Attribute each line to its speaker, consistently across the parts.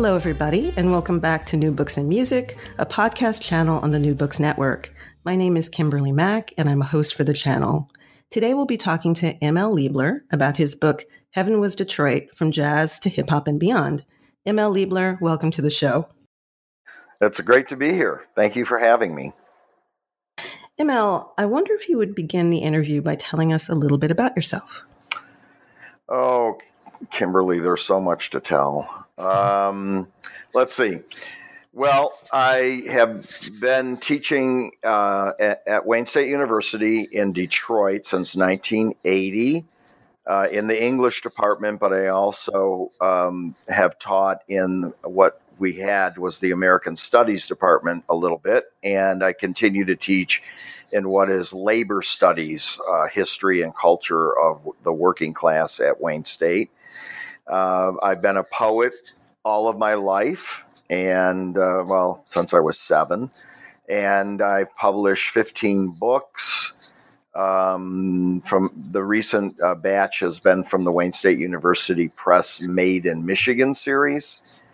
Speaker 1: Hello, everybody, and welcome back to New Books and Music, a podcast channel on the New Books Network. My name is Kimberly Mack, and I'm a host for the channel. Today, we'll be talking to M.L. Liebler about his book, Heaven Was Detroit From Jazz to Hip Hop and Beyond. M.L. Liebler, welcome to the show.
Speaker 2: It's great to be here. Thank you for having me.
Speaker 1: ML, I wonder if you would begin the interview by telling us a little bit about yourself.
Speaker 2: Oh, Kimberly, there's so much to tell. Um, let's see. Well, I have been teaching uh, at, at, Wayne State University in Detroit since 1980 uh, in the English department, but I also um, have taught in what we had was the American Studies department a little bit, and I continue to teach in what is labor studies, uh, history and culture of the working class at Wayne State. Uh, I've been a poet all of my life, and uh, well, since I was seven. And I've published 15 books. Um, from the recent uh, batch has been from the Wayne State University Press Made in Michigan series,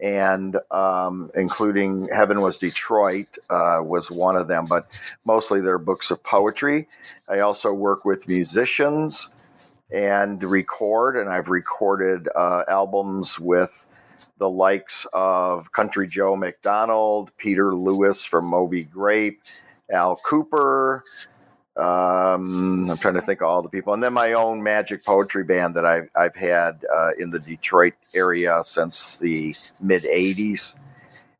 Speaker 2: and um, including Heaven Was Detroit uh, was one of them, but mostly they're books of poetry. I also work with musicians and record, and I've recorded uh, albums with the likes of Country Joe McDonald, Peter Lewis from Moby Grape, Al Kooper. Um, I'm trying to think of all the people, and then my own magic poetry band that I've I've had uh, in the Detroit area since the mid '80s,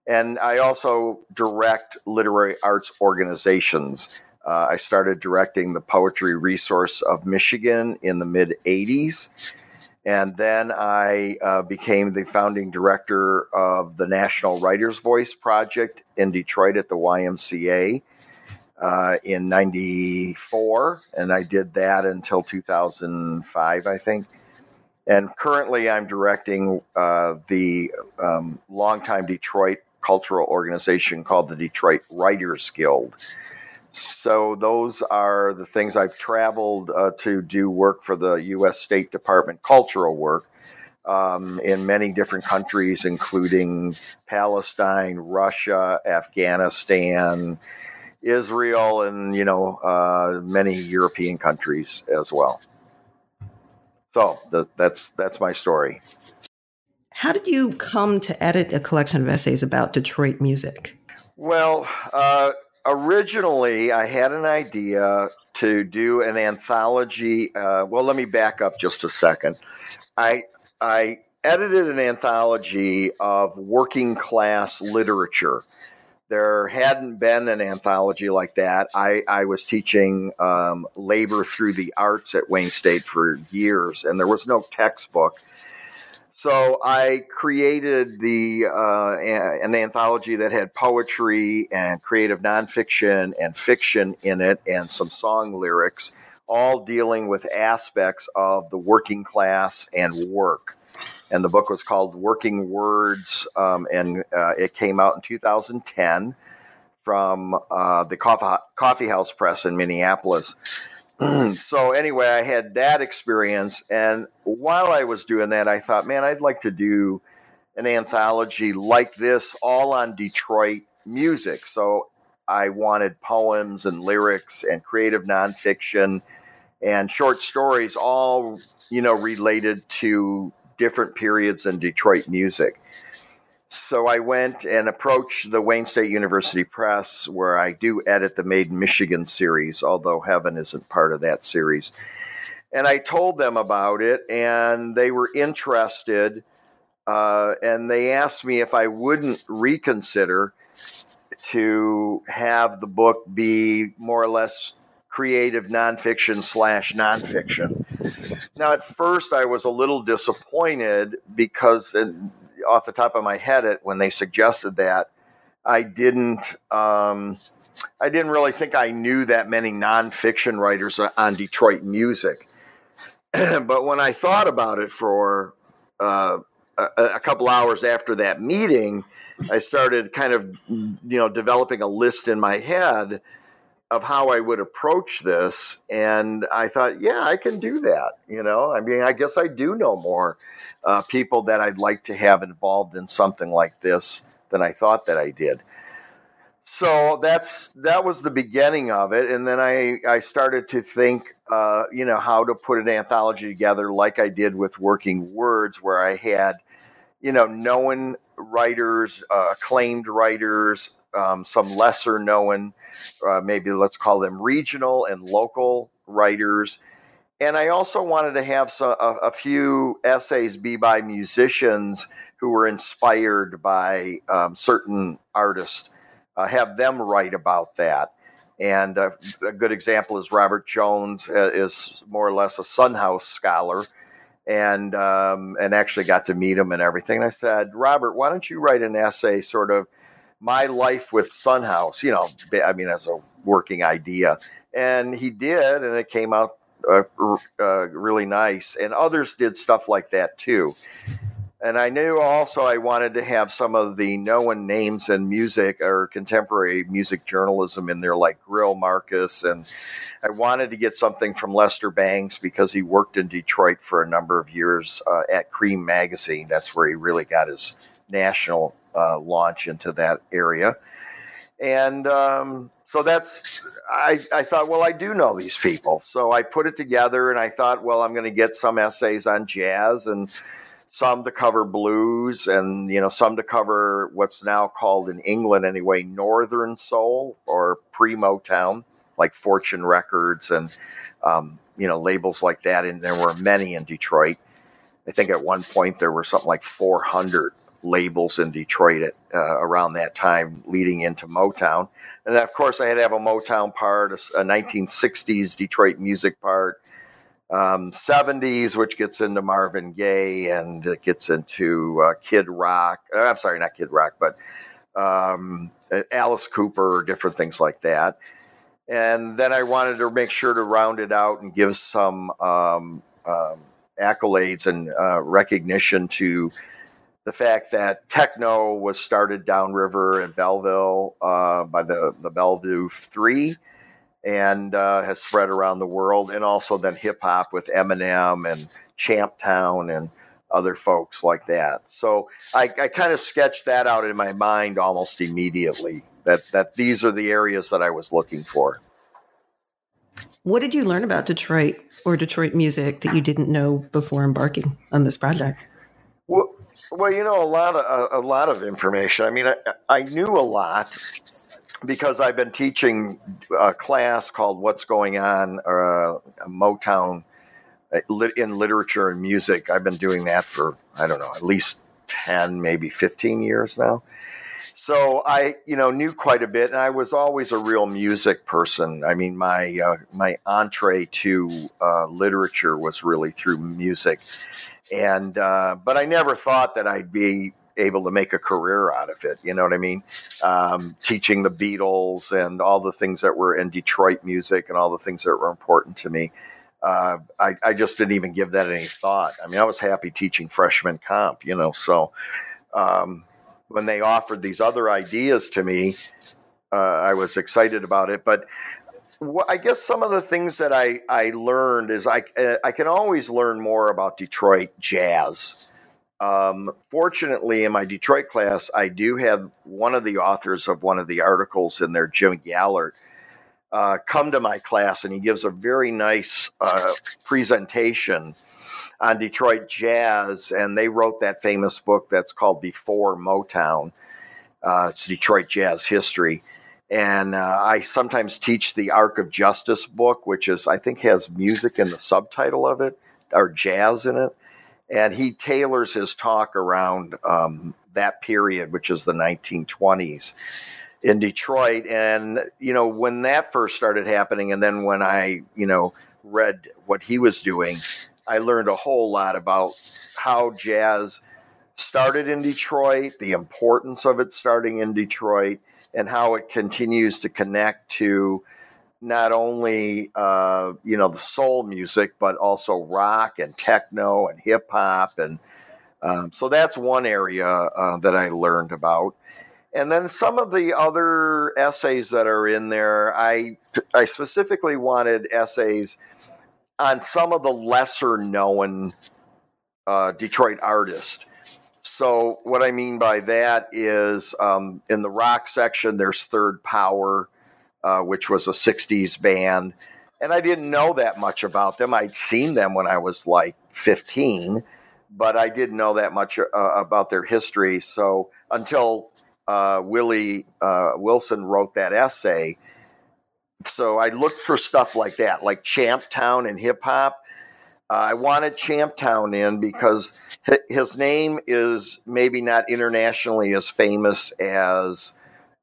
Speaker 2: and I also direct literary arts organizations. Uh, I started directing the Poetry Resource of Michigan in the mid 80s. And then I uh, became the founding director of the National Writers Voice Project in Detroit at the YMCA uh, in 94. And I did that until 2005, I think. And currently I'm directing uh, the um, longtime Detroit cultural organization called the Detroit Writers Guild. So those are the things I've traveled uh, to do work for the U.S. State Department, cultural work um, in many different countries, including Palestine, Russia, Afghanistan, Israel, and you know uh, many European countries as well. So the, that's that's my story.
Speaker 1: How did you come to edit a collection of essays about Detroit music?
Speaker 2: Well, uh, originally I had an idea to do an anthology. Uh, well, let me back up just a second. I I edited an anthology of working class literature. There hadn't been an anthology like that. I, I was teaching um, labor through the arts at Wayne State for years, and there was no textbook. So I created the uh, an anthology that had poetry and creative nonfiction and fiction in it, and some song lyrics, all dealing with aspects of the working class and work. And the book was called Working Words, um, and uh, it came out in 2010 from uh, the Coffee, Coffee House Press in Minneapolis. so anyway, I had that experience, and while I was doing that, I thought, man, I'd like to do an anthology like this, all on Detroit music. So I wanted poems and lyrics and creative nonfiction and short stories, all you know, related to different periods in Detroit music. So I went and approached the Wayne State University Press, where I do edit the Made in Michigan series, although Heaven isn't part of that series. And I told them about it, and they were interested. Uh, and they asked me if I wouldn't reconsider to have the book be more or less creative nonfiction slash nonfiction. Now, at first, I was a little disappointed because, it, off the top of my head, it when they suggested that, I didn't. Um, I didn't really think I knew that many nonfiction writers on Detroit music. but when I thought about it for uh, a, a, couple hours after that meeting, I started kind of, you know, developing a list in my head of how I would approach this. And I thought, yeah, I can do that. You know, I mean, I guess I do know more uh, people that I'd like to have involved in something like this than I thought that I did so that's that was the beginning of it and then i i started to think uh, you know how to put an anthology together like i did with working words where i had you know known writers uh, acclaimed writers um, some lesser known uh, maybe let's call them regional and local writers and i also wanted to have some, a, a few essays be by musicians who were inspired by um, certain artists uh, have them write about that. And uh, a good example is Robert Jones uh, is more or less a Son House scholar, and um, and actually got to meet him and everything. And I said, Robert, why don't you write an essay, sort of my life with Son House? You know, I mean, as a working idea. And he did, and it came out uh, uh, really nice. And others did stuff like that too. And I knew also I wanted to have some of the known names in music or contemporary music journalism in there, like Greil Marcus. And I wanted to get something from Lester Bangs because he worked in Detroit for a number of years uh, at Creem Magazine. That's where he really got his national uh, launch into that area. And um, so that's, I, I thought, well, I do know these people. So I put it together and I thought, well, I'm going to get some essays on jazz and some to cover blues and you know some to cover what's now called in England anyway northern soul or pre Motown like Fortune Records and um, you know labels like that and there were many in Detroit I think at one point there were something like 400 labels in Detroit at, uh, around that time leading into Motown and of course I had to have a Motown part a, a 1960s Detroit music part um, 70s, which gets into Marvin Gaye and it gets into uh, Kid Rock. Uh, I'm sorry, not Kid Rock, but um, Alice Cooper, different things like that. And then I wanted to make sure to round it out and give some um, um accolades and uh, recognition to the fact that techno was started downriver in Belleville uh, by the, the Belleville Three and uh, has spread around the world, and also then hip hop with Eminem and Champtown and other folks like that. So I, I kind of sketched that out in my mind almost immediately. That that these are the areas that I was looking for.
Speaker 1: What did you learn about Detroit or Detroit music that you didn't know before embarking on this project?
Speaker 2: Well, well, you know, a lot of a, a lot of information. I mean, I, I knew a lot because I've been teaching a class called "What's Going On" or uh, Motown uh, in literature and music. I've been doing that for I don't know at least ten, maybe fifteen years now. So I, you know, knew quite a bit, and I was always a real music person. I mean, my uh, my entree to uh, literature was really through music, and uh, but I never thought that I'd be able to make a career out of it. You know what I mean? Um, teaching the Beatles and all the things that were in Detroit music and all the things that were important to me. Uh, I, I, just didn't even give that any thought. I mean, I was happy teaching freshman comp, you know. So um, when they offered these other ideas to me, uh, I was excited about it. But I guess some of the things that I, I learned is I, I can always learn more about Detroit jazz um, fortunately, in my Detroit class, I do have one of the authors of one of the articles in there, Jim Gallert, uh, come to my class, and he gives a very nice uh, presentation on Detroit jazz. And they wrote that famous book that's called Before Motown. Uh, it's Detroit jazz history. And uh, I sometimes teach the Arc of Justice book, which is, I think, has music in the subtitle of it or jazz in it and he tailors his talk around um, that period, which is the 1920s. in Detroit. And, you know, when that first started happening, and then when I, you know, read what he was doing, I learned a whole lot about how jazz started in Detroit, the importance of it starting in Detroit, and how it continues to connect to not only uh, you know the soul music, but also rock and techno and hip hop, and um, so that's one area uh, that I learned about. And then some of the other essays that are in there, I I specifically wanted essays on some of the lesser known uh, Detroit artists. So what I mean by that is um, in the rock section, there's Third Power, uh, which was a '60s band, and I didn't know that much about them. I'd seen them when I was like 15, but I didn't know that much uh, about their history. So until uh, Willie uh, Wilson wrote that essay. So I looked for stuff like that, like Champ Town and hip hop. Uh, I wanted Champtown in because his name is maybe not internationally as famous as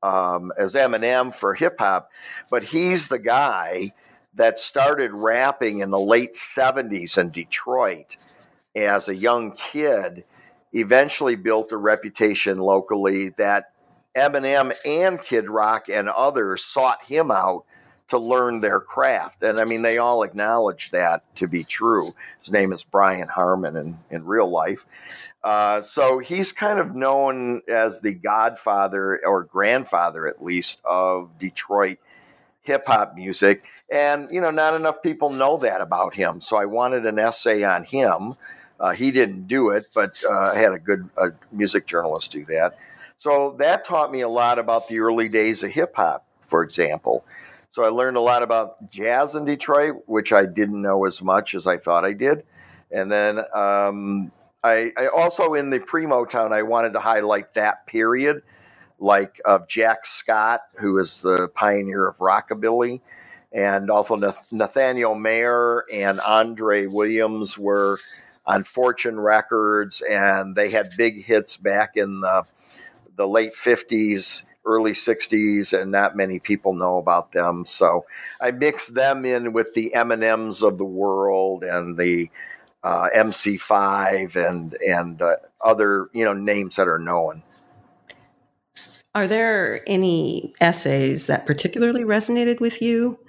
Speaker 2: um, as Eminem for hip hop, but he's the guy that started rapping in the late '70s in Detroit as a young kid. Eventually built a reputation locally that Eminem and Kid Rock and others sought him out to learn their craft. And I mean, they all acknowledge that to be true. His name is Brian Harmon in, in real life. Uh, so he's kind of known as the godfather or grandfather, at least, of Detroit hip hop music. And, you know, not enough people know that about him. So I wanted an essay on him. Uh, he didn't do it, but uh, I had a good music journalist do that. So that taught me a lot about the early days of hip hop, for example. So I learned a lot about jazz in Detroit, which I didn't know as much as I thought I did. And then um, I, I, also in the pre Motown, I wanted to highlight that period, like of Jack Scott, who is the pioneer of rockabilly, and also Nathaniel Mayer and Andre Williams were on Fortune Records, and they had big hits back in the the late 50s, early 60s, and not many people know about them. So I mix them in with the Eminems of the world and the uh, MC5 and and uh, other you know names that are known.
Speaker 1: Are there any essays that particularly resonated with you?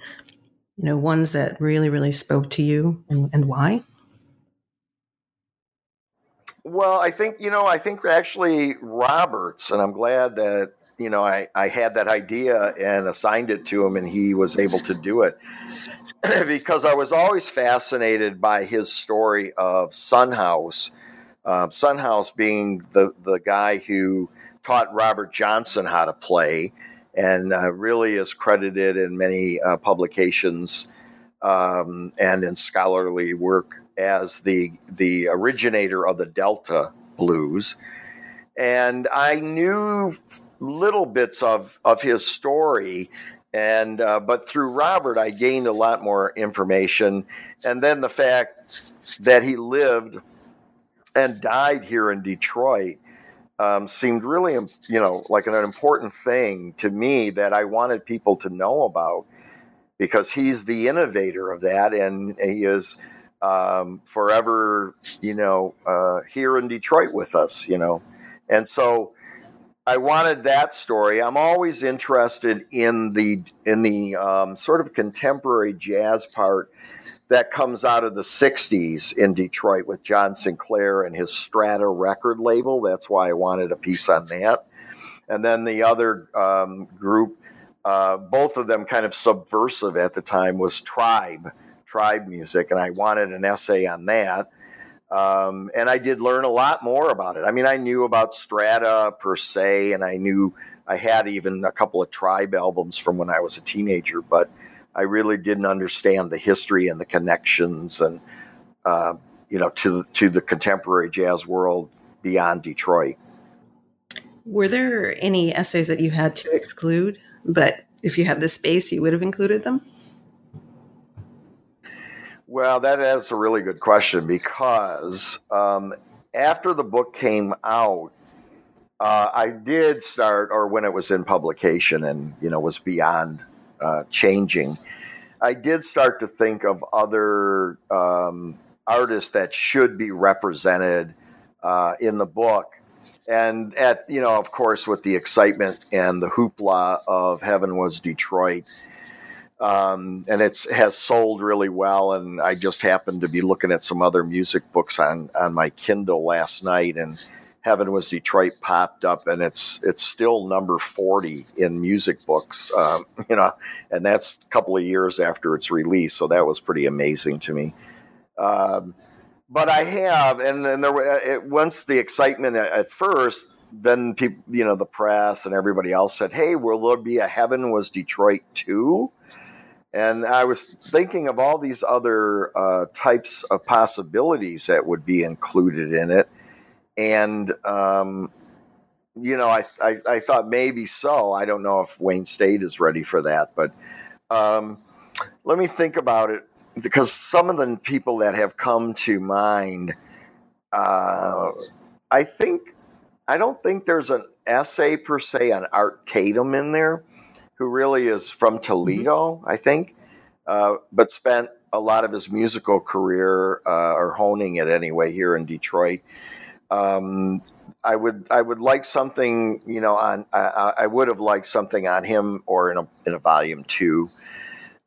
Speaker 1: You know, ones that really, really spoke to you, and, and why?
Speaker 2: Well, I think, you know, I think actually Roberts, and I'm glad that, you know, I, I had that idea and assigned it to him and he was able to do it because I was always fascinated by his story of Son House. Uh, Son House being the, the guy who taught Robert Johnson how to play and uh, really is credited in many uh, publications um, and in scholarly work as the the originator of the Delta blues, and I knew little bits of of his story, and uh, but through Robert, I gained a lot more information, and then the fact that he lived and died here in Detroit. Um, seemed really, you know, like an, an important thing to me that I wanted people to know about because he's the innovator of that, and he is um, forever, you know, uh, here in Detroit with us, you know. And so I wanted that story. I'm always interested in the in the um, sort of contemporary jazz part that comes out of the '60s in Detroit with John Sinclair and his Strata record label. That's why I wanted a piece on that. And then the other um, group, uh, both of them kind of subversive at the time, was Tribe tribe music, and I wanted an essay on that. Um, and I did learn a lot more about it. I mean, I knew about Strata per se, and I knew I had even a couple of tribe albums from when I was a teenager, but I really didn't understand the history and the connections and uh, you know to to the contemporary jazz world beyond Detroit.
Speaker 1: Were there any essays that you had to exclude, but if you had the space, you would have included them?
Speaker 2: Well, that is a really good question because um, after the book came out, uh, I did start, or when it was in publication and you know was beyond uh, changing, I did start to think of other um, artists that should be represented uh, in the book. And at you know, of course, with the excitement and the hoopla of Heaven Was Detroit, um, and it has sold really well. And I just happened to be looking at some other music books on on my Kindle last night, and Heaven Was Detroit popped up, and it's it's still number forty in music books, um, you know, and that's a couple of years after its release. So that was pretty amazing to me. Um, but I have, and then there it, once the excitement at, at first, then people, you know, the press and everybody else said, "Hey, will there be a Heaven Was Detroit too?" And I was thinking of all these other uh, types of possibilities that would be included in it. And, um, you know, I, I, I, thought maybe so. I don't know if Wayne State is ready for that, but um, let me think about it because some of the people that have come to mind, uh, I think, I don't think there's an essay per se on Art Tatum in there who really is from mm-hmm. Toledo. I think, uh, but spent a lot of his musical career uh, or honing it anyway here in Detroit. Um, I would I would like something you know on I, I, would have liked something on him or in a in a volume two.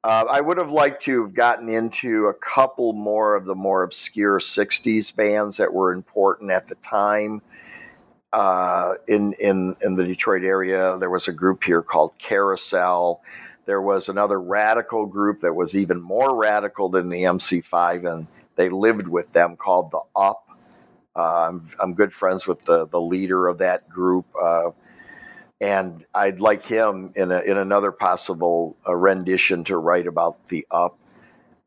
Speaker 2: Uh, I would have liked to have gotten into a couple more of the more obscure '60s bands that were important at the time uh, in in in the Detroit area. There was a group here called Carousel. There was another radical group that was even more radical than the MC5, and they lived with them called the Up. Uh, I'm, I'm good friends with the the leader of that group, uh, and I'd like him in a, in another possible uh, rendition to write about the Up.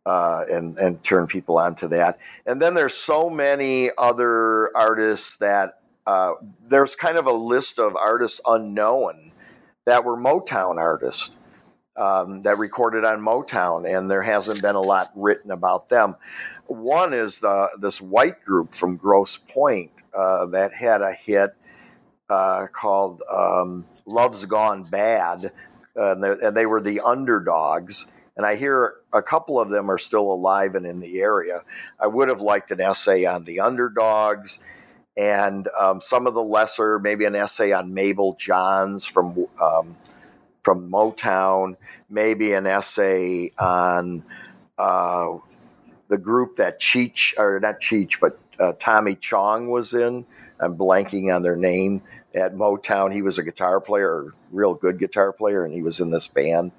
Speaker 2: Uh, and and turn people onto that. And then there's so many other artists that uh, there's kind of a list of artists unknown that were Motown artists um, that recorded on Motown, and there hasn't been a lot written about them. One is the, this white group from Grosse Pointe uh, that had a hit uh, called um, Love's Gone Bad, and they were the underdogs. And I hear a couple of them are still alive and in the area. I would have liked an essay on the underdogs and um, some of the lesser, maybe an essay on Mabel Johns from um, from Motown, maybe an essay on uh, the group that Cheech or not Cheech, but uh, Tommy Chong was in. I'm blanking on their name at Motown. He was a guitar player, a real good guitar player, and he was in this band.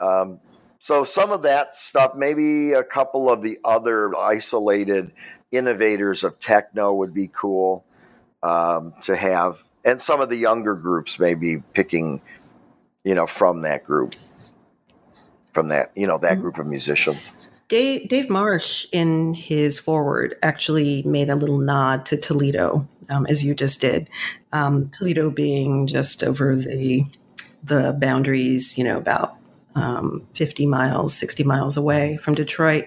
Speaker 2: Um, so some of that stuff, maybe a couple of the other isolated innovators of techno would be cool um, to have, and some of the younger groups maybe picking, you know, from that group, from that you know that mm-hmm. group of musicians.
Speaker 1: Dave, Dave Marsh, in his forward actually made a little nod to Toledo, um, as you just did. Um, Toledo being just over the the boundaries, you know, about um, 50 miles, 60 miles away from Detroit.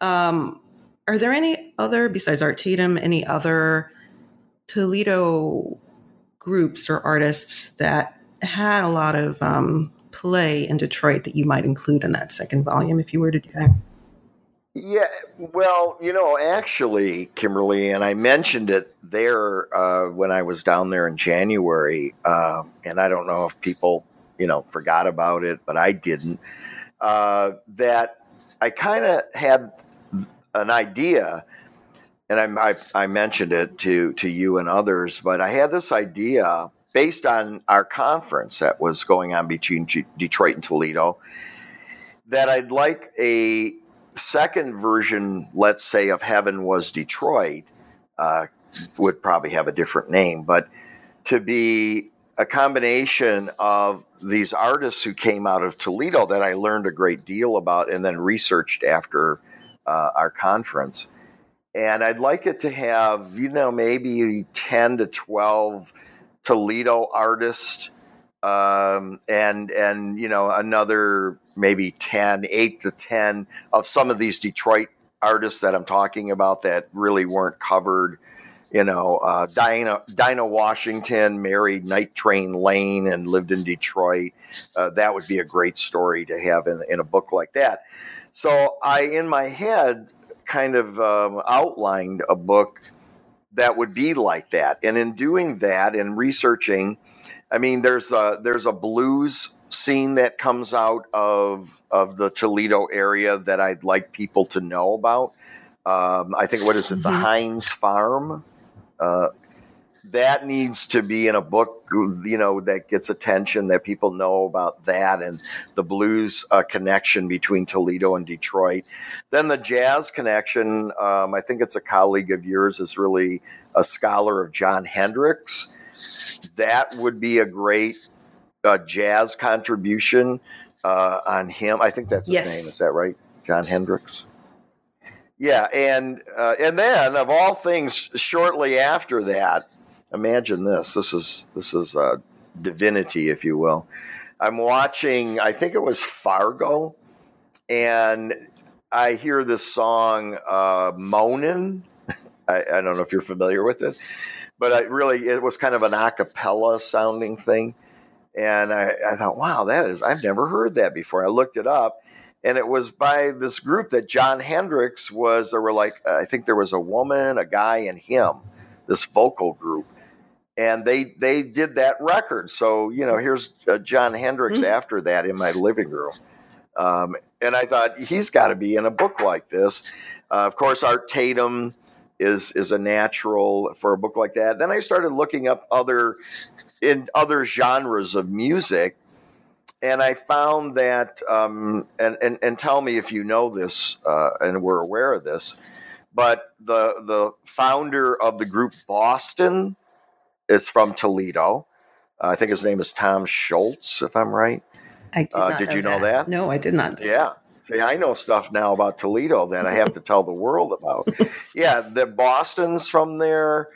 Speaker 1: Um, are there any other, besides Art Tatum, any other Toledo groups or artists that had a lot of um, play in Detroit that you might include in that second volume if you were to do that?
Speaker 2: Yeah, well, you know, actually, Kimberly, and I mentioned it there uh, when I was down there in January, uh, and I don't know if people, you know, forgot about it, but I didn't. Uh, that I kind of had an idea, and I, I, I mentioned it to to you and others, but I had this idea based on our conference that was going on between G- Detroit and Toledo that I'd like a second version, let's say, of Heaven Was Detroit, uh, would probably have a different name, but to be a combination of these artists who came out of Toledo that I learned a great deal about and then researched after uh, our conference. And I'd like it to have, you know, maybe 10 to 12 Toledo artists um, and, and, you know, another maybe 10, 8 to 10 of some of these Detroit artists that I'm talking about that really weren't covered you know, uh, Dinah, Dinah Washington married Night Train Lane and lived in Detroit. Uh, that would be a great story to have in, in a book like that. So I, in my head, kind of um, outlined a book that would be like that. And in doing that and researching, I mean, there's a there's a blues scene that comes out of of the Toledo area that I'd like people to know about. Um, I think what is it, the
Speaker 1: Mhm.
Speaker 2: Hines Farm? Uh, that needs to be in a book, you know, that gets attention, that people know about that and the blues uh, connection between Toledo and Detroit. Then the jazz connection, um, I think it's a colleague of yours, is really a scholar of Jon Hendricks. That would be a great uh, jazz contribution uh, on him. I think that's his
Speaker 1: Yes.
Speaker 2: name. Is that right? Jon Hendricks. Yeah, and uh, and then of all things, shortly after that, imagine this. This is this is divinity, if you will. I'm watching. I think it was Fargo, and I hear this song uh, "Moanin'." I, I don't know if you're familiar with it, but I really it was kind of an a cappella sounding thing, and I, I thought, wow, that is I've never heard that before. I looked it up, and it was by this group that Jon Hendricks was. There were like I think there was a woman, a guy, and him. This vocal group, and they they did that record. So you know, here's uh, Jon Hendricks
Speaker 1: Mhm.
Speaker 2: after that in my living room, um, and I thought he's got to be in a book like this. Uh, of course, Art Tatum is is a natural for a book like that. Then I started looking up other in other genres of music, and I found that um, and, and and tell me if you know this uh, and we're aware of this, but the the founder of the group Boston is from Toledo. Uh, I think his name is Tom Scholz, if I'm right.
Speaker 1: I did,
Speaker 2: Uh, did you know that?
Speaker 1: No, I did not.
Speaker 2: Yeah. See, I know stuff now about Toledo that I have to tell the world about. yeah, the Boston's from there.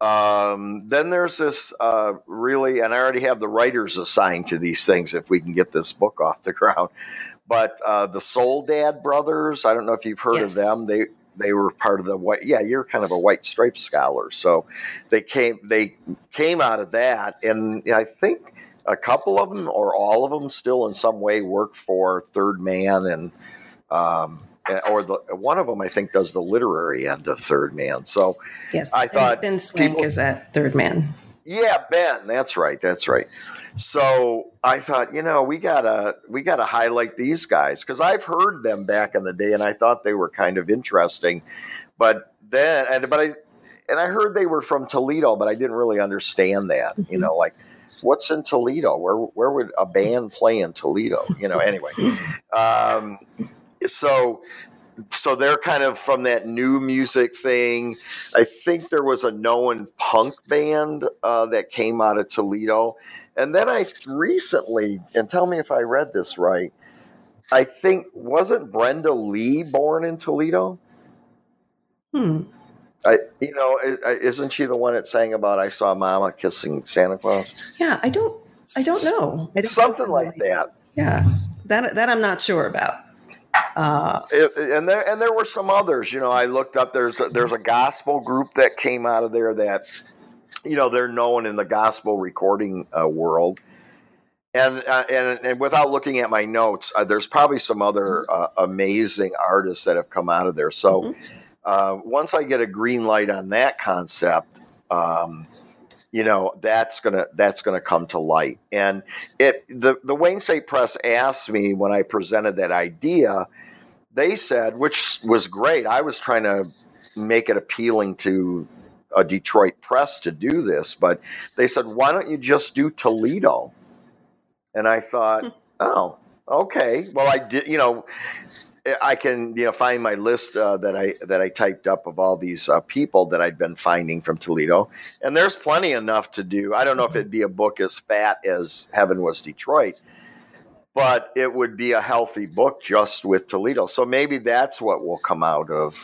Speaker 2: Um, then there's this uh, really, and I already have the writers assigned to these things if we can get this book off the ground. But uh, the Soledad Brothers, I don't know if you've heard
Speaker 1: Yes.
Speaker 2: of them. They they were part of the white. Yeah, you're kind of a white stripe scholar, so they came they came out of that, and I think a couple of them or all of them still in some way work for Third Man and um, or the one of them I think does the literary end of Third Man. So
Speaker 1: Yes,
Speaker 2: I thought
Speaker 1: Ben Swank
Speaker 2: people-
Speaker 1: is at Third Man.
Speaker 2: Yeah, Ben, that's right, that's right. So I thought, you know, we gotta we gotta highlight these guys because I've heard them back in the day, and I thought they were kind of interesting. But then, and but I and I heard they were from Toledo, but I didn't really understand that. You know, like what's in Toledo? Where where would a band play in Toledo? You know, anyway. Um, so so they're kind of from that new music thing. I think there was a known punk band uh, that came out of Toledo. And then I recently, and tell me if I read this right, I think, wasn't Brenda Lee born in Toledo?
Speaker 1: Hmm.
Speaker 2: I, you know, isn't she the one that sang about "I saw Mama kissing Santa Claus"?
Speaker 1: Yeah, I don't. I don't know. I don't
Speaker 2: Something
Speaker 1: know.
Speaker 2: like that.
Speaker 1: Yeah, that that I'm not sure about. Uh,
Speaker 2: It- and there and there were some others. You know, I looked up. There's a, there's a gospel group that came out of there that, you know, they're known in the gospel recording uh, world. And, uh, and and without looking at my notes, uh, there's probably some other uh, amazing artists that have come out of there. So uh, once I get a green light on that concept, um, you know that's gonna that's gonna come to light. And it the the Wayne State Press asked me when I presented that idea. They said, which was great. I was trying to make it appealing to a Detroit press to do this, but they said, why don't you just do Toledo? And I thought, hmm. oh, okay. Well, I did, you know, I can, you know, find my list uh, that I that I typed up of all these uh, people that I'd been finding from Toledo, and there's plenty enough to do. I don't know if it'd be a book as fat as Heaven Was Detroit, but it would be a healthy book just with Toledo. So maybe that's what will come out of,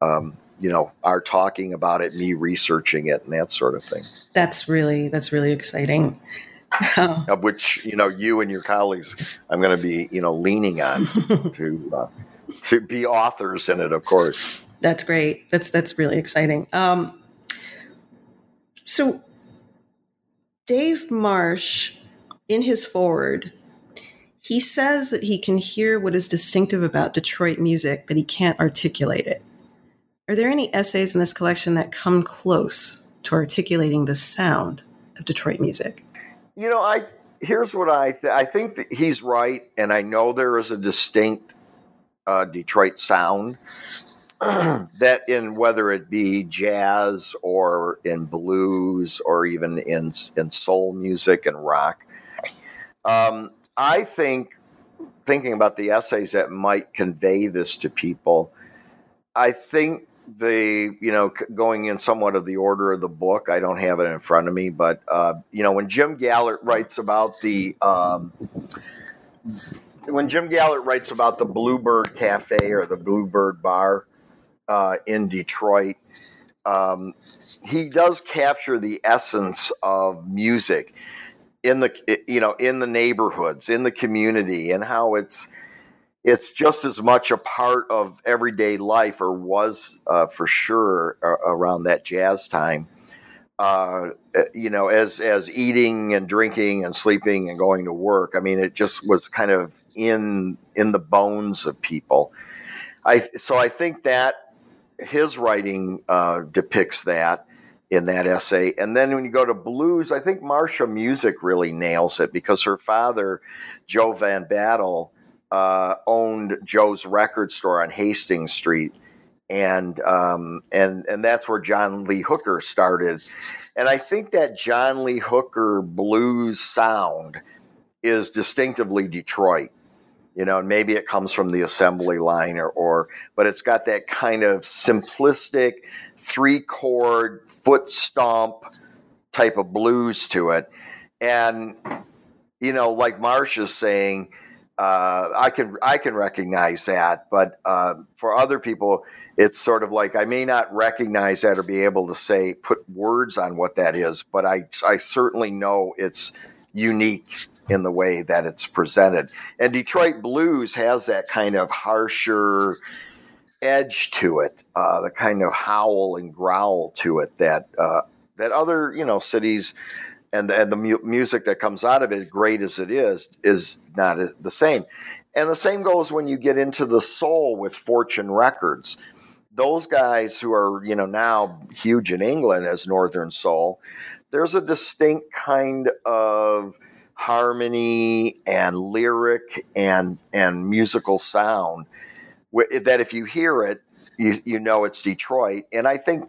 Speaker 2: um, you know, our talking about it, me researching it, and that sort of thing.
Speaker 1: that's really that's really exciting.
Speaker 2: Of which you know you and your colleagues, I'm going to be you know leaning on to uh, to be authors in it, of course.
Speaker 1: That's great. That's that's really exciting. Um, so Dave Marsh, in his forward, he says that he can hear what is distinctive about Detroit music, but he can't articulate it. Are there any essays in this collection that come close to articulating the sound of Detroit music?
Speaker 2: You know, I here's what I th- I think that he's right, and I know there is a distinct uh, Detroit sound that in whether it be jazz or in blues or even in in soul music and rock. Um, I think thinking about the essays that might convey this to people, I think the you know going in somewhat of the order of the book. I don't have it in front of me, but uh, you know when Jim Gallert writes about the um, when Jim Gallert writes about the Bluebird Cafe or the Bluebird Bar uh, in Detroit, um, he does capture the essence of music in the you know in the neighborhoods, in the community, and how it's it's just as much a part of everyday life, or was uh, for sure uh, around that jazz time. Uh, you know, as as eating and drinking and sleeping and going to work. I mean, it just was kind of in in the bones of people. I so I think that his writing uh, depicts that in that essay. And then when you go to blues, I think Marsha Music really nails it because her father, Joe Von Battle, uh, owned Joe's record store on Hastings Street, and um, and and that's where John Lee Hooker started. And I think that John Lee Hooker blues sound is distinctively Detroit. You know, and maybe it comes from the assembly line or, or but it's got that kind of simplistic three chord foot stomp type of blues to it. And you know, like Marsh is saying, uh, I can I can recognize that, but uh, for other people, it's sort of like I may not recognize that or be able to say put words on what that is, but I I certainly know it's unique in the way that it's presented. And Detroit blues has that kind of harsher edge to it, uh, the kind of howl and growl to it that uh, that other you know cities and the, and the mu- music that comes out of it, great as it is, is not the same. And the same goes when you get into the soul with Fortune Records. Those guys who are, you know, now huge in England as Northern Soul, there's a distinct kind of harmony and lyric and and musical sound that if you hear it, you you know it's Detroit. And I think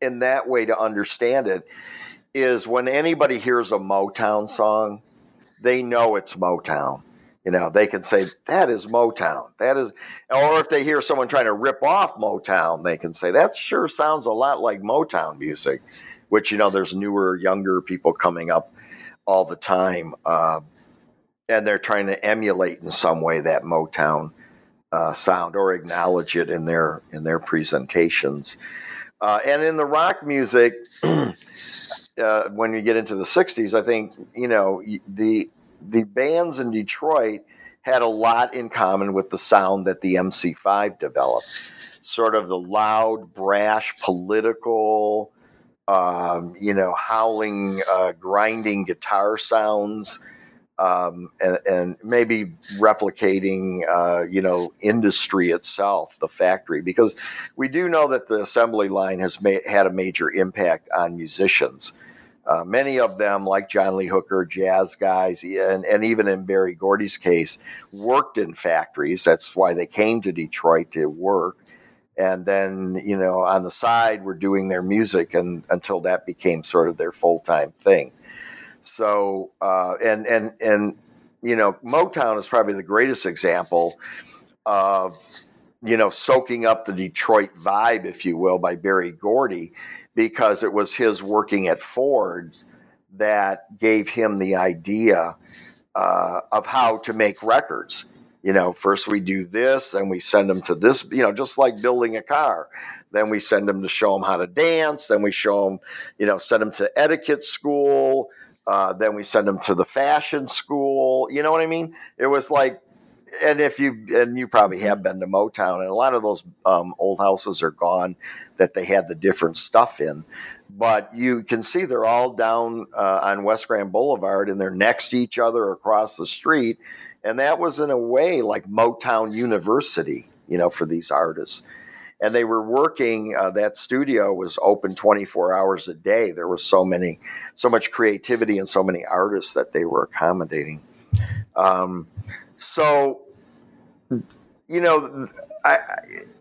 Speaker 2: in that way to understand it, is when anybody hears a Motown song, they know it's Motown. You know, they can say that is Motown. That is, or if they hear someone trying to rip off Motown, they can say that sure sounds a lot like Motown music. Which you know, there's newer, younger people coming up all the time, uh, and they're trying to emulate in some way that Motown uh, sound or acknowledge it in their in their presentations. Uh, and in the rock music, uh, when you get into the '60s, I think you know the the bands in Detroit had a lot in common with the sound that the MC5 developed. Sort of the loud, brash, political, um, you know, howling, uh, grinding guitar sounds, um, and, and, maybe replicating, uh, you know, industry itself, the factory, because we do know that the assembly line has ma- had a major impact on musicians. Uh, many of them, like John Lee Hooker, jazz guys, and, and even in Berry Gordy's case, worked in factories. That's why they came to Detroit to work. And then, you know, on the side, were doing their music and until that became sort of their full time thing. So, uh, and and and you know, Motown is probably the greatest example of you know soaking up the Detroit vibe, if you will, by Berry Gordy because it was his working at Ford's that gave him the idea uh, of how to make records. You know, first we do this and we send them to this, you know, just like building a car. Then we send them to show them how to dance. Then we show them, you know, send them to etiquette school. Uh, then we send them to the fashion school. You know what I mean? It was like and if you and you probably have been to Motown, and a lot of those um, old houses are gone that they had the different stuff in. But you can see they're all down uh, on West Grand Boulevard, and they're next to each other across the street, and that was in a way like Motown University, you know, for these artists. And they were working. Uh, that studio was open 24 hours a day. There was so many, so much creativity and so many artists that they were accommodating. Um, so, you know, I,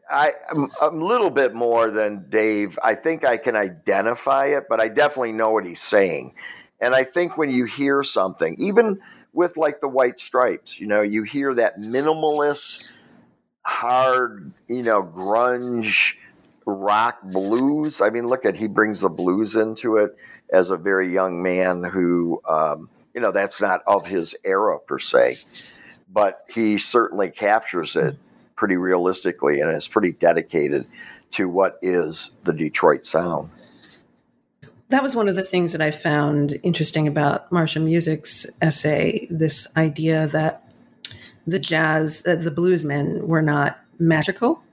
Speaker 2: I, I'm a little bit more than Dave. I think I can identify it, but I definitely know what he's saying. And I think when you hear something, even with like the White Stripes, you know, you hear that minimalist, hard, you know, grunge rock blues. I mean, look at he brings the blues into it as a very young man who, um, you know, that's not of his era per se but he certainly captures it pretty realistically and is pretty dedicated to what is the Detroit sound.
Speaker 1: That was one of the things that I found interesting about Marsha Music's essay this idea that the jazz, uh, the bluesmen were not magical,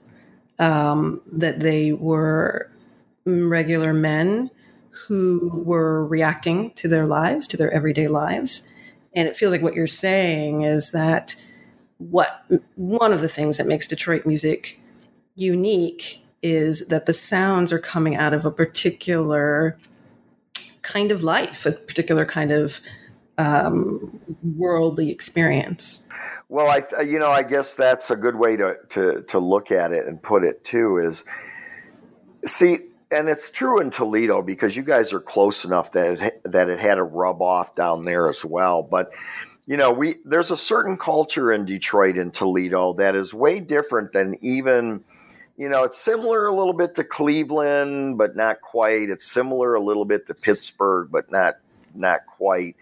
Speaker 1: um, that they were regular men who were reacting to their lives, to their everyday lives, and it feels like what you're saying is that what one of the things that makes Detroit music unique is that the sounds are coming out of a particular kind of life, a particular kind of um, worldly experience.
Speaker 2: Well, I you know I guess that's a good way to to to look at it and put it too. Is see and it's true in Toledo because you guys are close enough that it, that it had to rub off down there as well. But you know, we there's a certain culture in Detroit and Toledo that is way different than even you know, it's similar a little bit to Cleveland, but not quite. It's similar a little bit to Pittsburgh, but not not quite.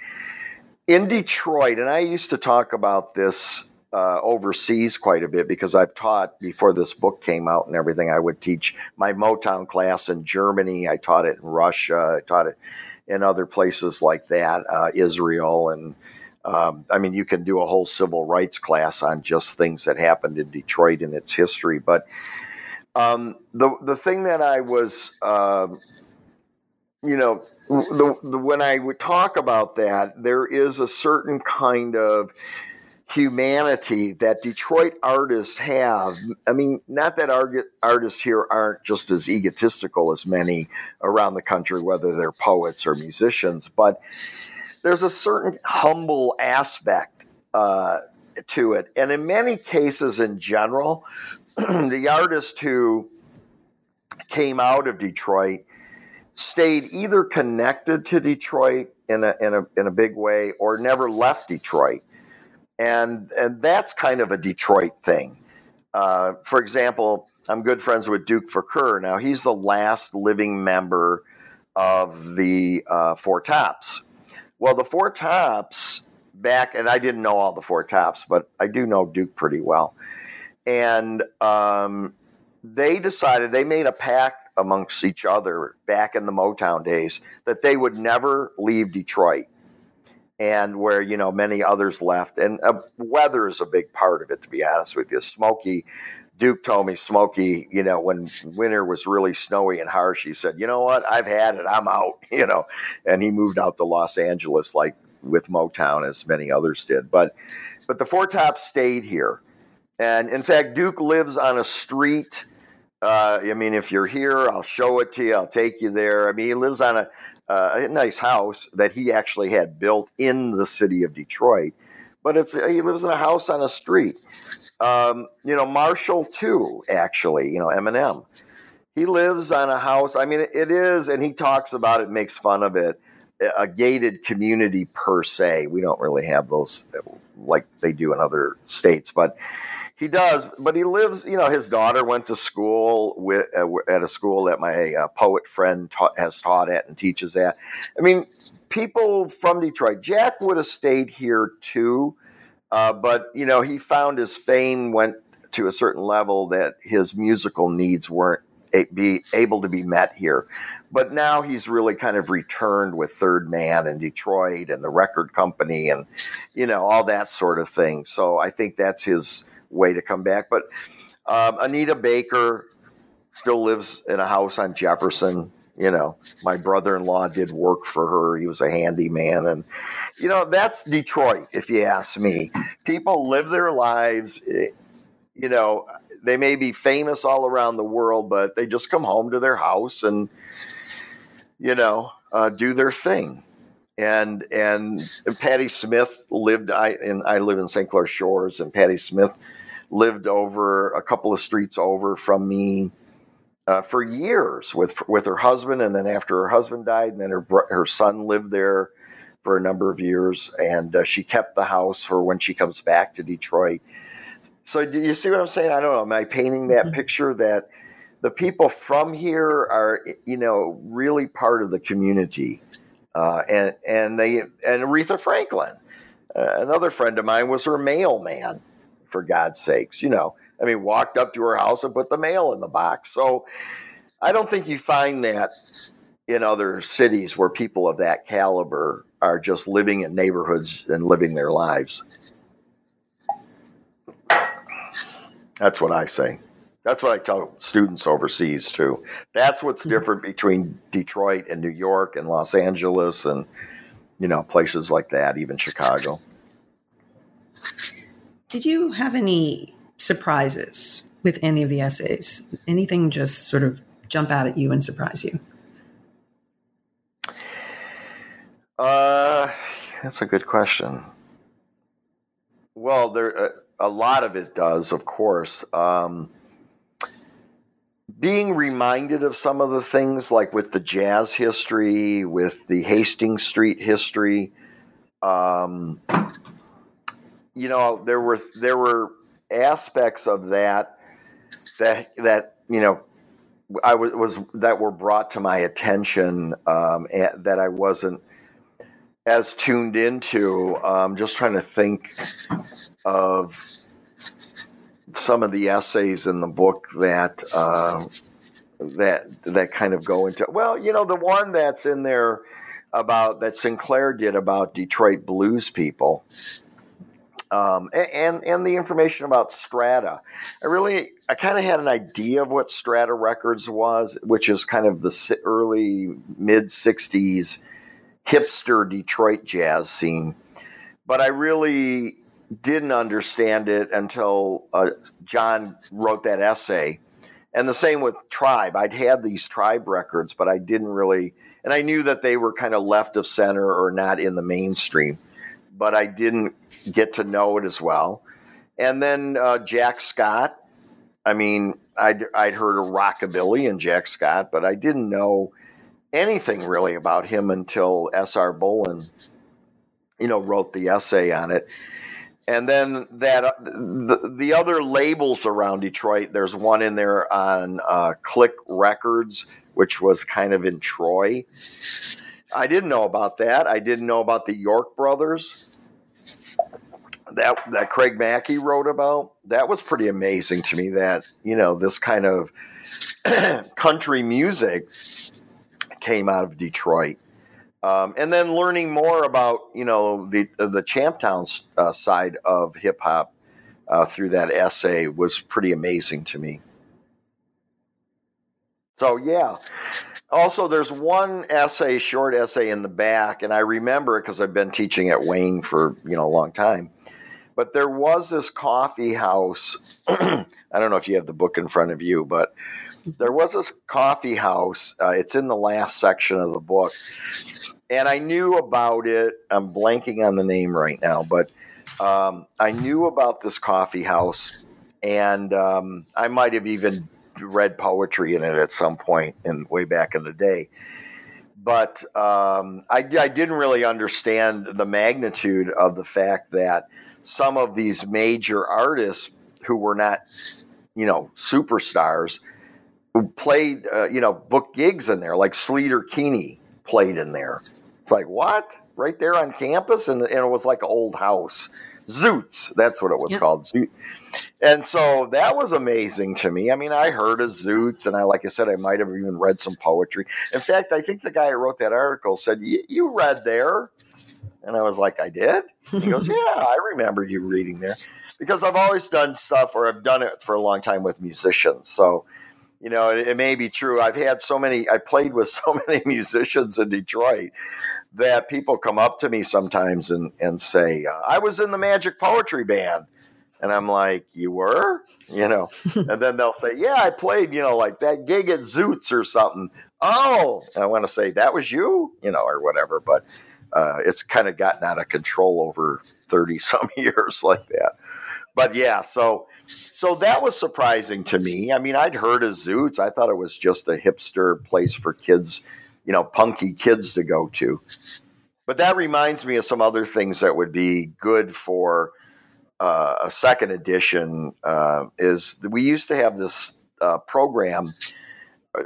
Speaker 2: In Detroit, and I used to talk about this uh, overseas quite a bit because I've taught before this book came out and everything. I would teach my Motown class in Germany. I taught it in Russia. I taught it in other places like that, uh, Israel, and um, I mean, you can do a whole civil rights class on just things that happened in Detroit and its history. But um, the the thing that I was, uh, you know, the, the, when I would talk about that, there is a certain kind of humanity that Detroit artists have. I mean, not that artists here aren't just as egotistical as many around the country, whether they're poets or musicians, but there's a certain humble aspect uh, to it. And in many cases, in general, the artist who came out of Detroit stayed either connected to Detroit in a, in a, in a big way or never left Detroit and and that's kind of a Detroit thing. Uh, for example, I'm good friends with Duke Fakir. Now he's the last living member of the uh, Four Tops. Well, the Four Tops back, and I didn't know all the Four Tops, but I do know Duke pretty well. And um, they decided they made a pact amongst each other back in the Motown days that they would never leave Detroit and where you know many others left. And uh, weather is a big part of it, to be honest with you. Smokey, Duke told me Smokey, you know, when winter was really snowy and harsh, he said, "You know what? I've had it. I'm out." You know, and he moved out to Los Angeles, like with Motown, as many others did. But but the Four Tops stayed here, and in fact, Duke lives on a street. Uh, I mean, if you're here, I'll show it to you. I'll take you there. I mean, he lives on a uh, a nice house that he actually had built in the city of Detroit. But it's he lives in a house on a street. Um, you know, Marshall too. Actually, you know, Eminem. He lives on a house. I mean, it is, and he talks about it, makes fun of it. A gated community per se. We don't really have those like they do in other states, but he does, but he lives. You know, his daughter went to school with uh, at a school that my uh, poet friend ta- has taught at and teaches at. I mean, people from Detroit. Jack would have stayed here too, uh, but you know, he found his fame went to a certain level that his musical needs weren't a- be able to be met here. but now he's really kind of returned with Third Man and Detroit and the record company and you know all that sort of thing. So I think that's his way to come back. But um, Anita Baker still lives in a house on Jefferson. You know, my brother-in-law did work for her. He was a handyman, and you know that's Detroit, if you ask me. People live their lives. You know, they may be famous all around the world, but they just come home to their house and you know uh, do their thing. And and Patti Smith lived. I and I live in St. Clair Shores, and Patti Smith lived over a couple of streets over from me uh, for years with with her husband, and then after her husband died, and then her her son lived there for a number of years, and uh, she kept the house for when she comes back to Detroit. So do you see what I'm saying? I don't know. Am I painting that mm-hmm. picture that the people from here are, you know, really part of the community, uh, and and they and Aretha Franklin, uh, another friend of mine, was her mailman. For God's sakes, you know, I mean, walked up to her house and put the mail in the box. So I don't think you find that in other cities where people of that caliber are just living in neighborhoods and living their lives. That's what I say. That's what I tell students overseas too. That's what's mm-hmm. different between Detroit and New York and Los Angeles and you know places like that, even Chicago.
Speaker 1: Did you have any surprises with any of the essays? Anything just sort of jump out at you and surprise you?
Speaker 2: Uh, that's a good question. Well, there. Uh, a lot of it does, of course. Um, being reminded of some of the things, like with the jazz history, with the Hastings Street history, um, you know, there were there were aspects of that that that you know I was, was that were brought to my attention um, that I wasn't as tuned into. Um, just trying to think of some of the essays in the book that uh, that that kind of go into well, you know, the one that's in there about that Sinclair did about Detroit blues people. Um, and and the information about Strata, I really I kind of had an idea of what Strata Records was, which is kind of the early mid '60s hipster Detroit jazz scene. But I really didn't understand it until uh, John wrote that essay. And the same with Tribe. I'd had these Tribe records, but I didn't really, and I knew that they were kind of left of center or not in the mainstream, but I didn't get to know it as well. And then uh, Jack Scott. I mean, I'd, I'd heard of Rockabilly and Jack Scott, but I didn't know anything really about him until S.R. Bolin, you know, wrote the essay on it and then that uh, the, the other labels around Detroit. There's one in there on uh, Click Records, which was kind of in Troy. I didn't know about that. I didn't know about the York brothers that that Craig Maki wrote about. That was pretty amazing to me. That you know this kind of country music came out of Detroit. Um, and then learning more about you know the the Champtown uh, side of hip hop uh, through that essay was pretty amazing to me. So yeah. Also, there's one essay, short essay in the back, and I remember it because I've been teaching at Wayne for you know a long time. But there was this coffee house. I don't know if you have the book in front of you, but there was this coffee house. Uh, it's in the last section of the book, and I knew about it. I'm blanking on the name right now, but um, I knew about this coffee house, and um, I might have even read poetry in it at some point in way back in the day. But um, I, I didn't really understand the magnitude of the fact that some of these major artists who were not, you know, superstars, who played, uh, you know, book gigs in there, like Sleater Kinney played in there. It's like, what? Right there on campus? And, and it was like an old house. Zoots. That's what it was
Speaker 1: Yep.
Speaker 2: called. Zoot. And so that was amazing to me. I mean, I heard of Zoots, and I, like I said, I might have even read some poetry. In fact, I think the guy who wrote that article said, "You you read there," and I was like, "I did." He goes, "Yeah, I remember you reading there," because I've always done stuff, or I've done it for a long time with musicians. So, you know, it, it may be true. I've had so many. I played with so many musicians in Detroit that people come up to me sometimes and and say, "I was in the Magic Poetry Band." And I'm like, you were, you know, and then they'll say, yeah, I played, you know, like that gig at Zoots or something. Oh, and I want to say that was you, you know, or whatever. But uh, it's kind of gotten out of control over thirty some years like that. But yeah, so so that was surprising to me. I mean, I'd heard of Zoots. I thought it was just a hipster place for kids, you know, punky kids to go to. But that reminds me of some other things that would be good for uh, a second edition. Uh, is we used to have this uh, program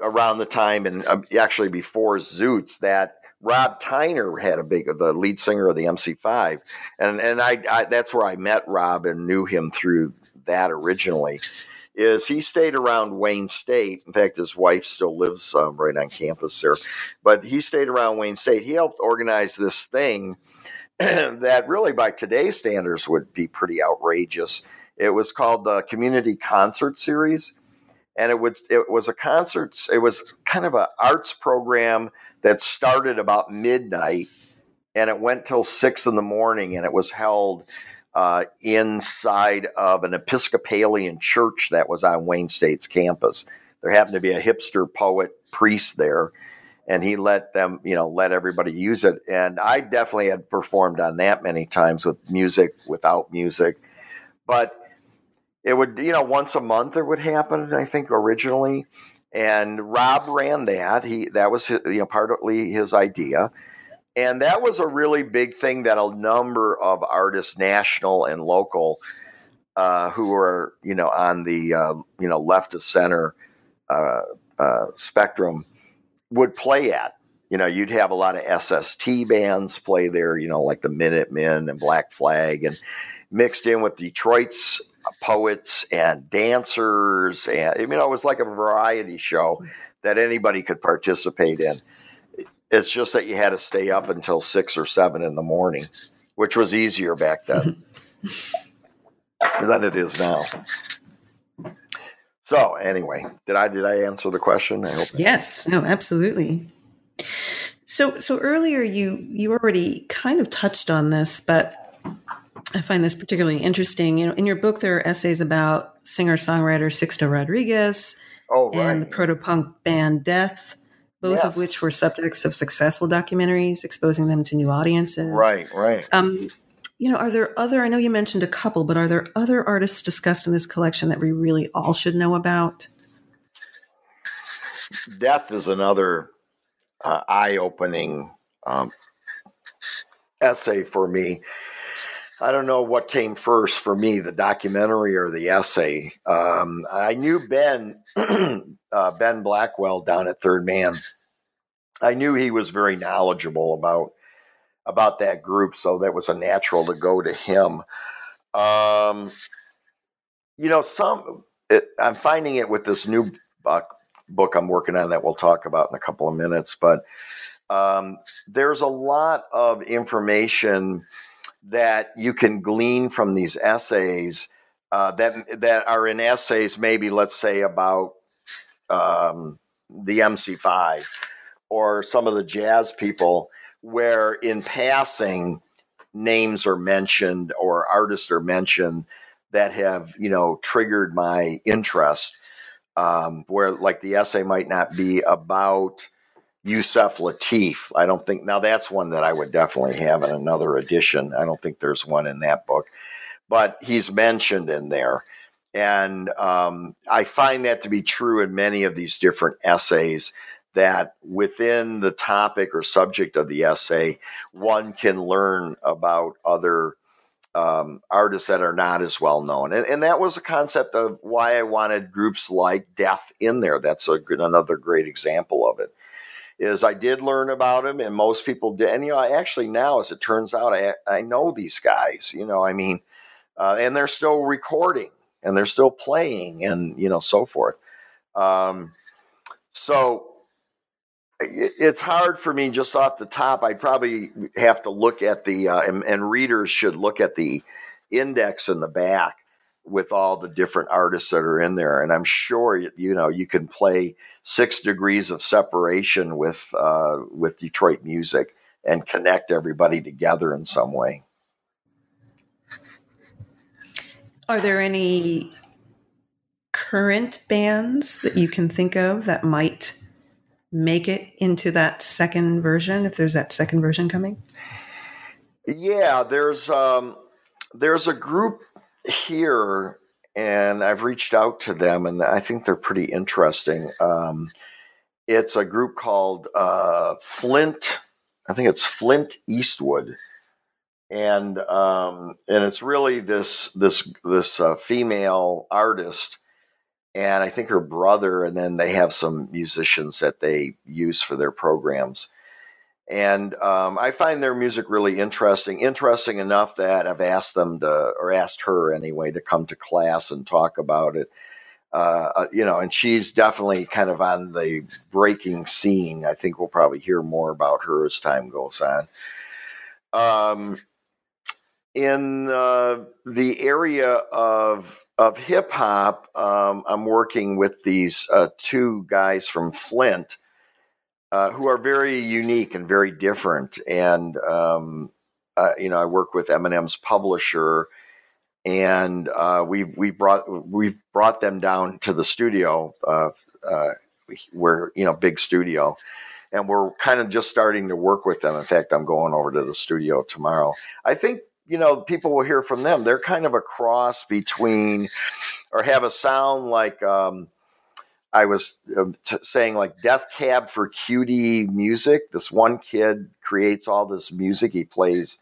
Speaker 2: around the time and um, actually before Zoots that Rob Tyner had a big the lead singer of the MC5 and and I, I that's where I met Rob and knew him through that originally is he stayed around Wayne State. In fact, his wife still lives um, right on campus there, but he stayed around Wayne State. He helped organize this thing that really, by today's standards, would be pretty outrageous. It was called the Community Concert Series, and it would it was a concert. It was kind of an arts program that started about midnight, and it went till six in the morning, and it was held uh, inside of an Episcopalian church that was on Wayne State's campus. There happened to be a hipster poet priest there, and he let them, you know, let everybody use it. And I definitely had performed on that many times with music, without music, but it would, you know, once a month it would happen. I think originally, and Rob ran that. He that was his, you know partly his idea. And that was a really big thing that a number of artists, national and local, uh, who were you know on the uh, you know left of center uh, uh, spectrum would play at. You know, you'd have a lot of SST bands play there. You know, like the Minutemen and Black Flag, and mixed in with Detroit's Uh, poets and dancers, and you know, it was like a variety show that anybody could participate in. It's just that you had to stay up until six or seven in the morning, which was easier back then than it is now. So anyway, did I did I answer the question? I hope.
Speaker 1: Yes, no, absolutely. So so earlier you you already kind of touched on this, but I find this particularly interesting. You know, in your book there are essays about singer-songwriter Sixto Rodriguez
Speaker 2: Oh
Speaker 1: and the proto-punk band Death, both of which were subjects of successful documentaries exposing them to new audiences.
Speaker 2: right, right.
Speaker 1: Um, you know, are there other? I know you mentioned a couple, but are there other artists discussed in this collection that we really all should know about?
Speaker 2: Death is another uh, eye-opening um, essay for me. I don't know what came first for me, the documentary or the essay. Um, I knew Ben uh, Ben Blackwell down at Third Man. I knew he was very knowledgeable about about that group, so that was a natural to go to him. Um, you know, some it, I'm finding it with this new book I'm working on that we'll talk about in a couple of minutes, but um, there's a lot of information that you can glean from these essays uh, that that are in essays, maybe let's say about um, the MC5 or some of the jazz people, where in passing names are mentioned or artists are mentioned that have you know triggered my interest. Um, where like the essay might not be about Yusef Lateef. I don't think now that's one that I would definitely have in another edition. I don't think there's one in that book, but he's mentioned in there. And um, I find that to be true in many of these different essays that within the topic or subject of the essay, one can learn about other um, artists that are not as well known. And, and that was a concept of why I wanted groups like Death in there. That's a, good- another great example of it is I did learn about him, and most people did. And you know, I actually now, as it turns out, I I know these guys. You know, I mean, uh, and they're still recording and they're still playing, and you know, so forth. Um, so it's hard for me just off the top. I'd probably have to look at the uh, and, and, readers should look at the index in the back with all the different artists that are in there, and I'm sure you know you can play Six Degrees of Separation with uh, with Detroit music and connect everybody together in some way.
Speaker 1: Are there any current bands that you can think of that might make it into that second version if there's that second version coming?
Speaker 2: Yeah, there's um, there's a group here, and I've reached out to them, and I think they're pretty interesting. Um, it's a group called uh, Flint. I think it's Flint Eastwood, and um, and it's really this this this uh, female artist and I think her brother, and then they have some musicians that they use for their programs. And um, I find their music really interesting, interesting enough that I've asked them to, or asked her anyway, to come to class and talk about it. Uh, uh you know, and she's definitely kind of on the breaking scene. I think we'll probably hear more about her as time goes on. Um, in uh, the area of of hip hop, um, I'm working with these uh, two guys from Flint uh, who are very unique and very different. And um, uh, you know, I work with Eminem's publisher, and uh, we we brought we brought them down to the studio uh, where you know big studio. And we're kind of just starting to work with them. In fact, I'm going over to the studio tomorrow. I think you know, people will hear from them. They're kind of a cross between, or have a sound like um, I was uh, t- saying, like Death Cab for Cutie music. This one kid creates all this music. He plays,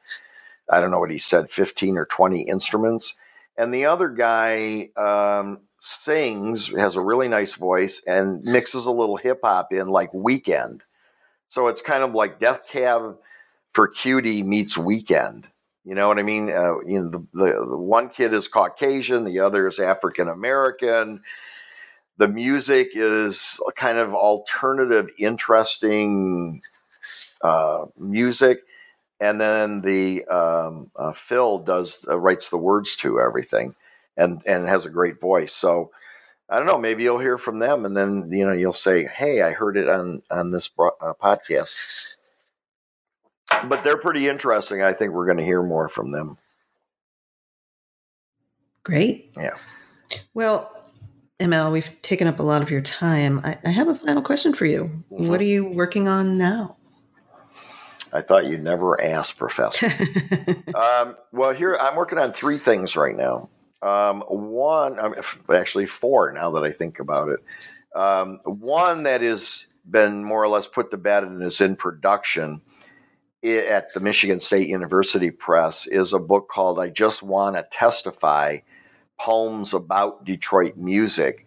Speaker 2: I don't know what he said, 15 or 20 instruments. And the other guy um, sings, has a really nice voice, and mixes a little hip hop in like Weeknd. So it's kind of like Death Cab for Cutie meets Weeknd you know what I mean? Uh, you know, the, the, the one kid is Caucasian, the other is African American. The music is kind of alternative, interesting uh, music, and then the um, uh, Phil does uh, writes the words to everything, and and has a great voice. So I don't know. Maybe you'll hear from them, and then you know you'll say, "Hey, I heard it on on this bro- uh, podcast." but they're pretty interesting. I think we're going to hear more from them.
Speaker 1: Great.
Speaker 2: Yeah.
Speaker 1: Well, ML, we've taken up a lot of your time. I, I have a final question for you. Mm-hmm. What are you working on now?
Speaker 2: I thought you'd never ask, Professor. um, well, here I'm working on three things right now. Um, one, I'm actually four now that I think about it. Um, one that has been more or less put to bed and is in production at the Michigan State University Press is a book called I Just Want to Testify Poems About Detroit Music.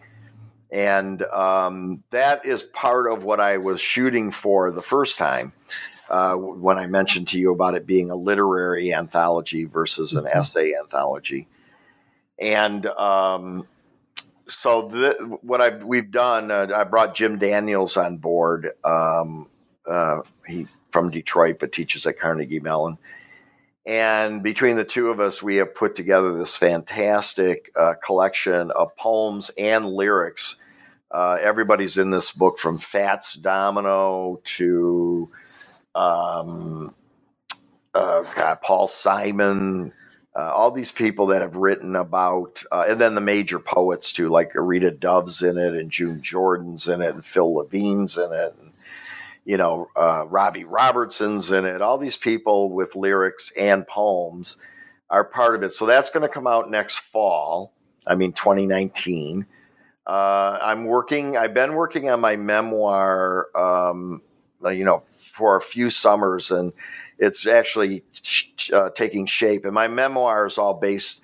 Speaker 2: And um, that is part of what I was shooting for the first time uh, when I mentioned to you about it being a literary anthology versus an mm-hmm. essay anthology. And um, so the, what I've, we've done, uh, I brought Jim Daniels on board. Um, uh, he from Detroit, but teaches at Carnegie Mellon. And between the two of us, we have put together this fantastic uh, collection of poems and lyrics. Uh, everybody's in this book from Fats Domino to um, uh, God, Paul Simon, uh, all these people that have written about, uh, and then the major poets too, like Rita Dove's in it, and June Jordan's in it, and Phil Levine's in it, you know, uh, Robbie Robertson's in it. All these people with lyrics and poems are part of it. So that's going to come out next fall. I mean, 2019. Uh, I'm working. I've been working on my memoir. Um, you know, for a few summers, and it's actually uh, taking shape. And my memoir is all based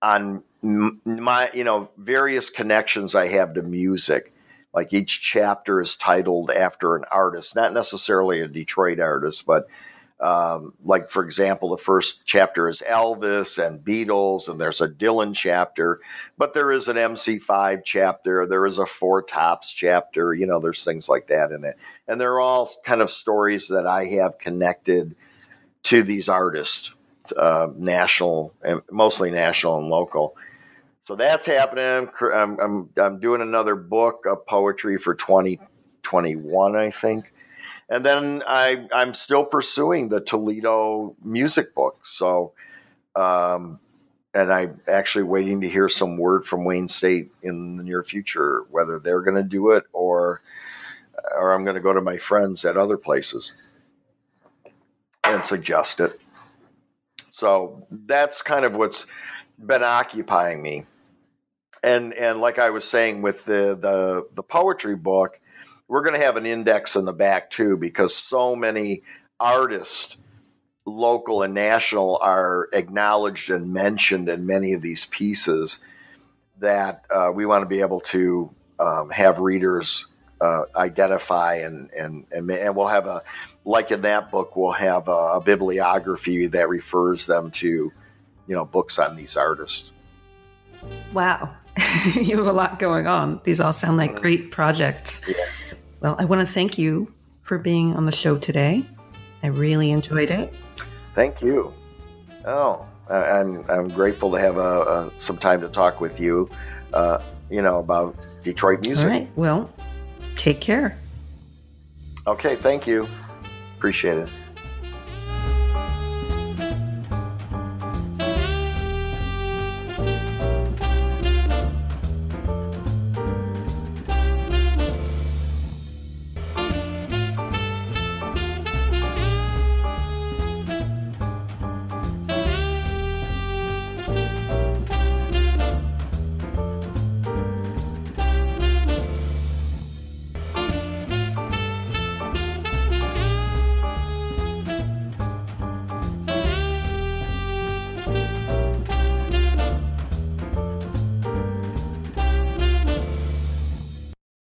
Speaker 2: on my, you know, various connections I have to music like each chapter is titled after an artist, not necessarily a Detroit artist, but um, like for example, the first chapter is Elvis and Beatles, and there's a Dylan chapter, but there is an MC5 chapter, there is a Four Tops chapter, you know, there's things like that in it, and they're all kind of stories that I have connected to these artists, uh, national and mostly national and local. So that's happening. I'm, I'm, I'm doing another book of poetry for 2021, I think and then I I'm still pursuing the Toledo music book. So, um, and I'm actually waiting to hear some word from Wayne State in the near future whether they're going to do it or or I'm going to go to my friends at other places and suggest it. So that's kind of what's been occupying me. And and like I was saying with the the the poetry book, we're going to have an index in the back too because so many artists local and national are acknowledged and mentioned in many of these pieces that uh, we want to be able to um, have readers uh, identify and, and, and and we'll have a like in that book we'll have a, a bibliography that refers them to you know books on these artists.
Speaker 1: Wow you have a lot going on these all sound like great projects yeah. Well, I want to thank you for being on the show today. I really enjoyed it.
Speaker 2: Thank you. Oh, I'm I'm grateful to have a, a some time to talk with you. Uh, you know about Detroit music.
Speaker 1: All right. Well, take care.
Speaker 2: Okay. Thank you. Appreciate it.